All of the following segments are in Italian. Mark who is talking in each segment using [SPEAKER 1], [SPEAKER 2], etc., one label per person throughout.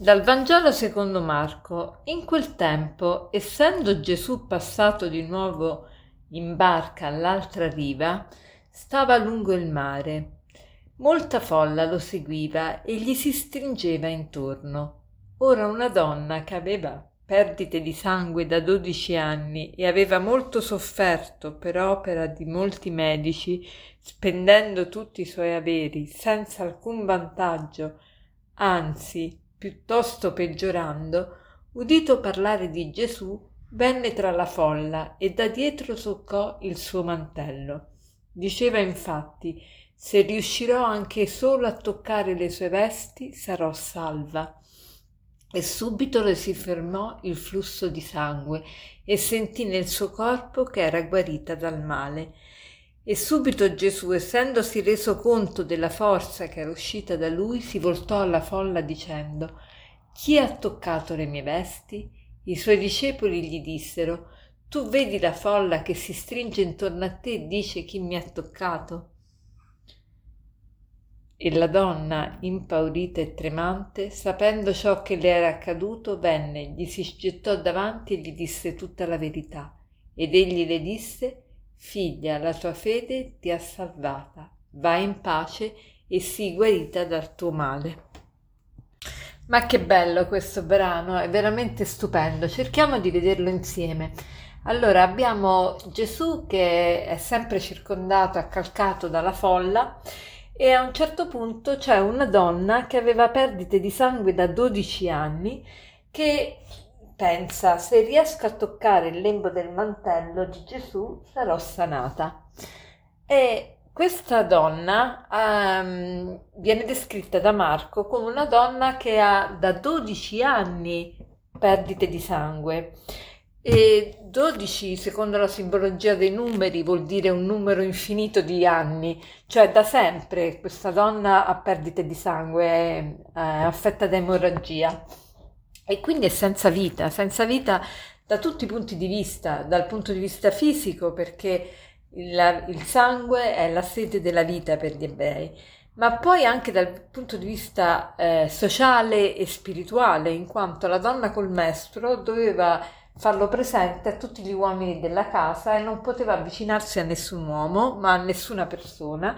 [SPEAKER 1] Dal Vangelo secondo Marco. In quel tempo, essendo Gesù passato di nuovo in barca all'altra riva, stava lungo il mare. Molta folla lo seguiva e gli si stringeva intorno. Ora una donna che aveva perdite di sangue da dodici anni e aveva molto sofferto per opera di molti medici, spendendo tutti i suoi averi senza alcun vantaggio, anzi piuttosto peggiorando, udito parlare di Gesù, venne tra la folla e da dietro toccò il suo mantello. Diceva infatti se riuscirò anche solo a toccare le sue vesti sarò salva. E subito le si fermò il flusso di sangue e sentì nel suo corpo che era guarita dal male. E subito Gesù, essendosi reso conto della forza che era uscita da lui, si voltò alla folla dicendo Chi ha toccato le mie vesti? I suoi discepoli gli dissero Tu vedi la folla che si stringe intorno a te e dice chi mi ha toccato? E la donna, impaurita e tremante, sapendo ciò che le era accaduto, venne, gli si gettò davanti e gli disse tutta la verità. Ed egli le disse Figlia, la tua fede ti ha salvata. Vai in pace e sii guarita dal tuo male. Ma che bello questo brano, è veramente stupendo. Cerchiamo di vederlo insieme. Allora, abbiamo Gesù che è sempre circondato, accalcato dalla folla e a un certo punto c'è una donna che aveva perdite di sangue da 12 anni che pensa se riesco a toccare il lembo del mantello di Gesù sarò sanata. E questa donna um, viene descritta da Marco come una donna che ha da 12 anni perdite di sangue. E 12, secondo la simbologia dei numeri, vuol dire un numero infinito di anni, cioè da sempre questa donna ha perdite di sangue, è, è affetta da emorragia e quindi è senza vita, senza vita da tutti i punti di vista, dal punto di vista fisico perché il, il sangue è la sede della vita per gli ebrei, ma poi anche dal punto di vista eh, sociale e spirituale, in quanto la donna col mestro doveva farlo presente a tutti gli uomini della casa e non poteva avvicinarsi a nessun uomo, ma a nessuna persona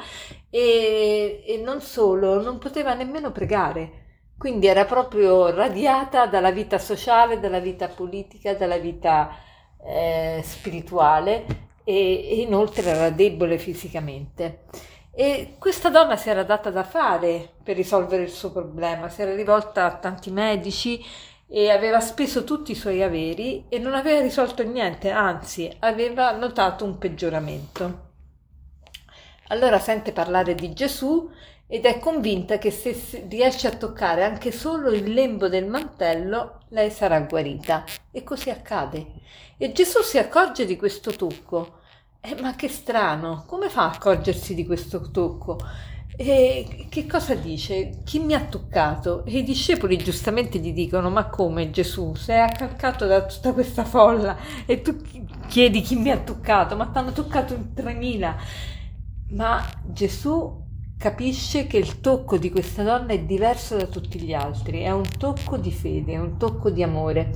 [SPEAKER 1] e, e non solo, non poteva nemmeno pregare quindi era proprio radiata dalla vita sociale, dalla vita politica, dalla vita eh, spirituale e, e inoltre era debole fisicamente. E questa donna si era data da fare per risolvere il suo problema, si era rivolta a tanti medici e aveva speso tutti i suoi averi e non aveva risolto niente, anzi aveva notato un peggioramento. Allora sente parlare di Gesù ed è convinta che se riesce a toccare anche solo il lembo del mantello, lei sarà guarita. E così accade. E Gesù si accorge di questo tocco. Eh, ma che strano, come fa a accorgersi di questo tocco? E che cosa dice? Chi mi ha toccato? E i discepoli giustamente gli dicono: Ma come Gesù? Sei accalcato da tutta questa folla e tu chiedi chi mi ha toccato? Ma ti hanno toccato in 3000. Ma Gesù capisce che il tocco di questa donna è diverso da tutti gli altri, è un tocco di fede, è un tocco di amore.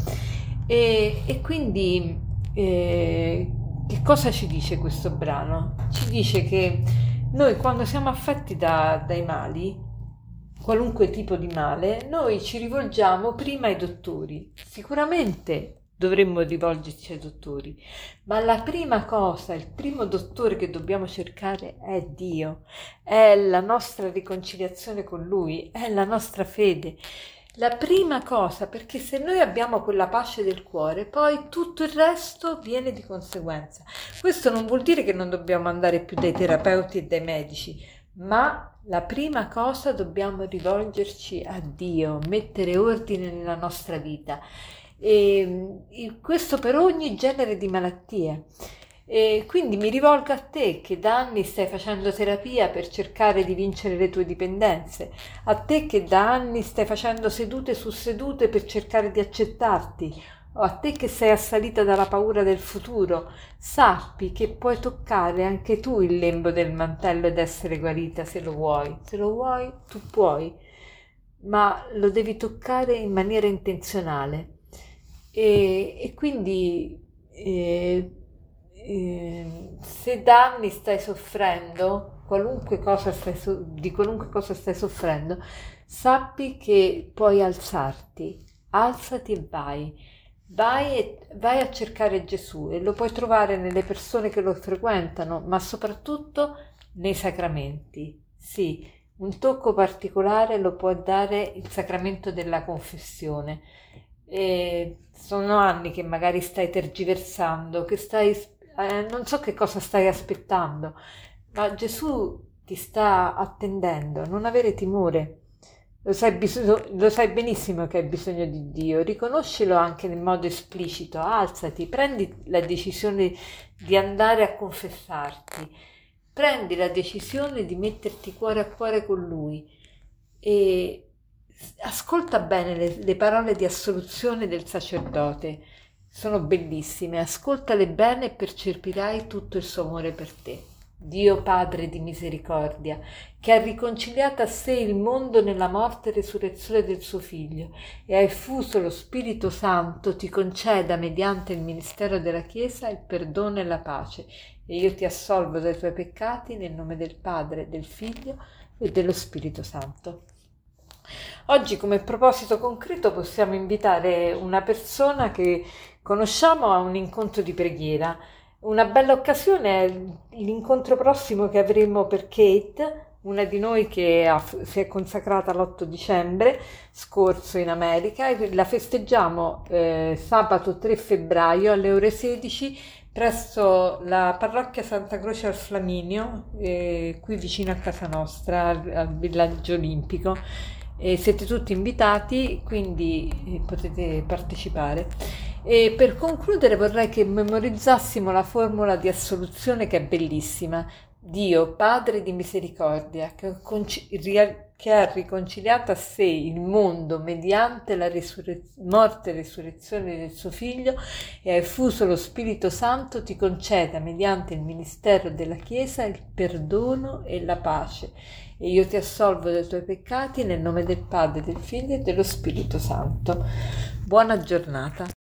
[SPEAKER 1] E, e quindi eh, che cosa ci dice questo brano? Ci dice che noi quando siamo affetti da, dai mali, qualunque tipo di male, noi ci rivolgiamo prima ai dottori. Sicuramente dovremmo rivolgerci ai dottori, ma la prima cosa, il primo dottore che dobbiamo cercare è Dio, è la nostra riconciliazione con Lui, è la nostra fede. La prima cosa, perché se noi abbiamo quella pace del cuore, poi tutto il resto viene di conseguenza. Questo non vuol dire che non dobbiamo andare più dai terapeuti e dai medici, ma la prima cosa dobbiamo rivolgerci a Dio, mettere ordine nella nostra vita e, questo per ogni genere di malattie. E quindi mi rivolgo a te che da anni stai facendo terapia per cercare di vincere le tue dipendenze, a te che da anni stai facendo sedute su sedute per cercare di accettarti, o a te che sei assalita dalla paura del futuro, sappi che puoi toccare anche tu il lembo del mantello ed essere guarita se lo vuoi. Se lo vuoi, tu puoi. Ma lo devi toccare in maniera intenzionale e, e quindi eh, eh, se da anni stai soffrendo, qualunque cosa stai so- di qualunque cosa stai soffrendo, sappi che puoi alzarti, alzati e vai. Vai, vai a cercare Gesù e lo puoi trovare nelle persone che lo frequentano, ma soprattutto nei sacramenti. Sì, un tocco particolare lo può dare il sacramento della confessione. E sono anni che magari stai tergiversando, che stai, eh, non so che cosa stai aspettando, ma Gesù ti sta attendendo, non avere timore. Lo sai, lo sai, benissimo che hai bisogno di Dio, riconoscilo anche in modo esplicito, alzati, prendi la decisione di andare a confessarti, prendi la decisione di metterti cuore a cuore con Lui e ascolta bene le, le parole di assoluzione del sacerdote, sono bellissime, ascoltale bene e percepirai tutto il suo amore per te. Dio Padre di misericordia, che ha riconciliato a sé il mondo nella morte e resurrezione del suo Figlio e ha effuso lo Spirito Santo, ti conceda mediante il ministero della Chiesa il perdono e la pace, e io ti assolvo dai tuoi peccati nel nome del Padre, del Figlio e dello Spirito Santo. Oggi come proposito concreto possiamo invitare una persona che conosciamo a un incontro di preghiera una bella occasione è l'incontro prossimo che avremo per Kate, una di noi che ha, si è consacrata l'8 dicembre scorso in America e la festeggiamo eh, sabato 3 febbraio alle ore 16 presso la parrocchia Santa Croce al Flaminio, eh, qui vicino a casa nostra, al, al villaggio olimpico. E siete tutti invitati, quindi eh, potete partecipare. E per concludere vorrei che memorizzassimo la formula di assoluzione che è bellissima. Dio, Padre di misericordia, che, che ha riconciliato a sé il mondo mediante la risurre- morte e resurrezione del suo Figlio e ha effuso lo Spirito Santo, ti conceda mediante il ministero della Chiesa il perdono e la pace. E io ti assolvo dai tuoi peccati nel nome del Padre, del Figlio e dello Spirito Santo. Buona giornata.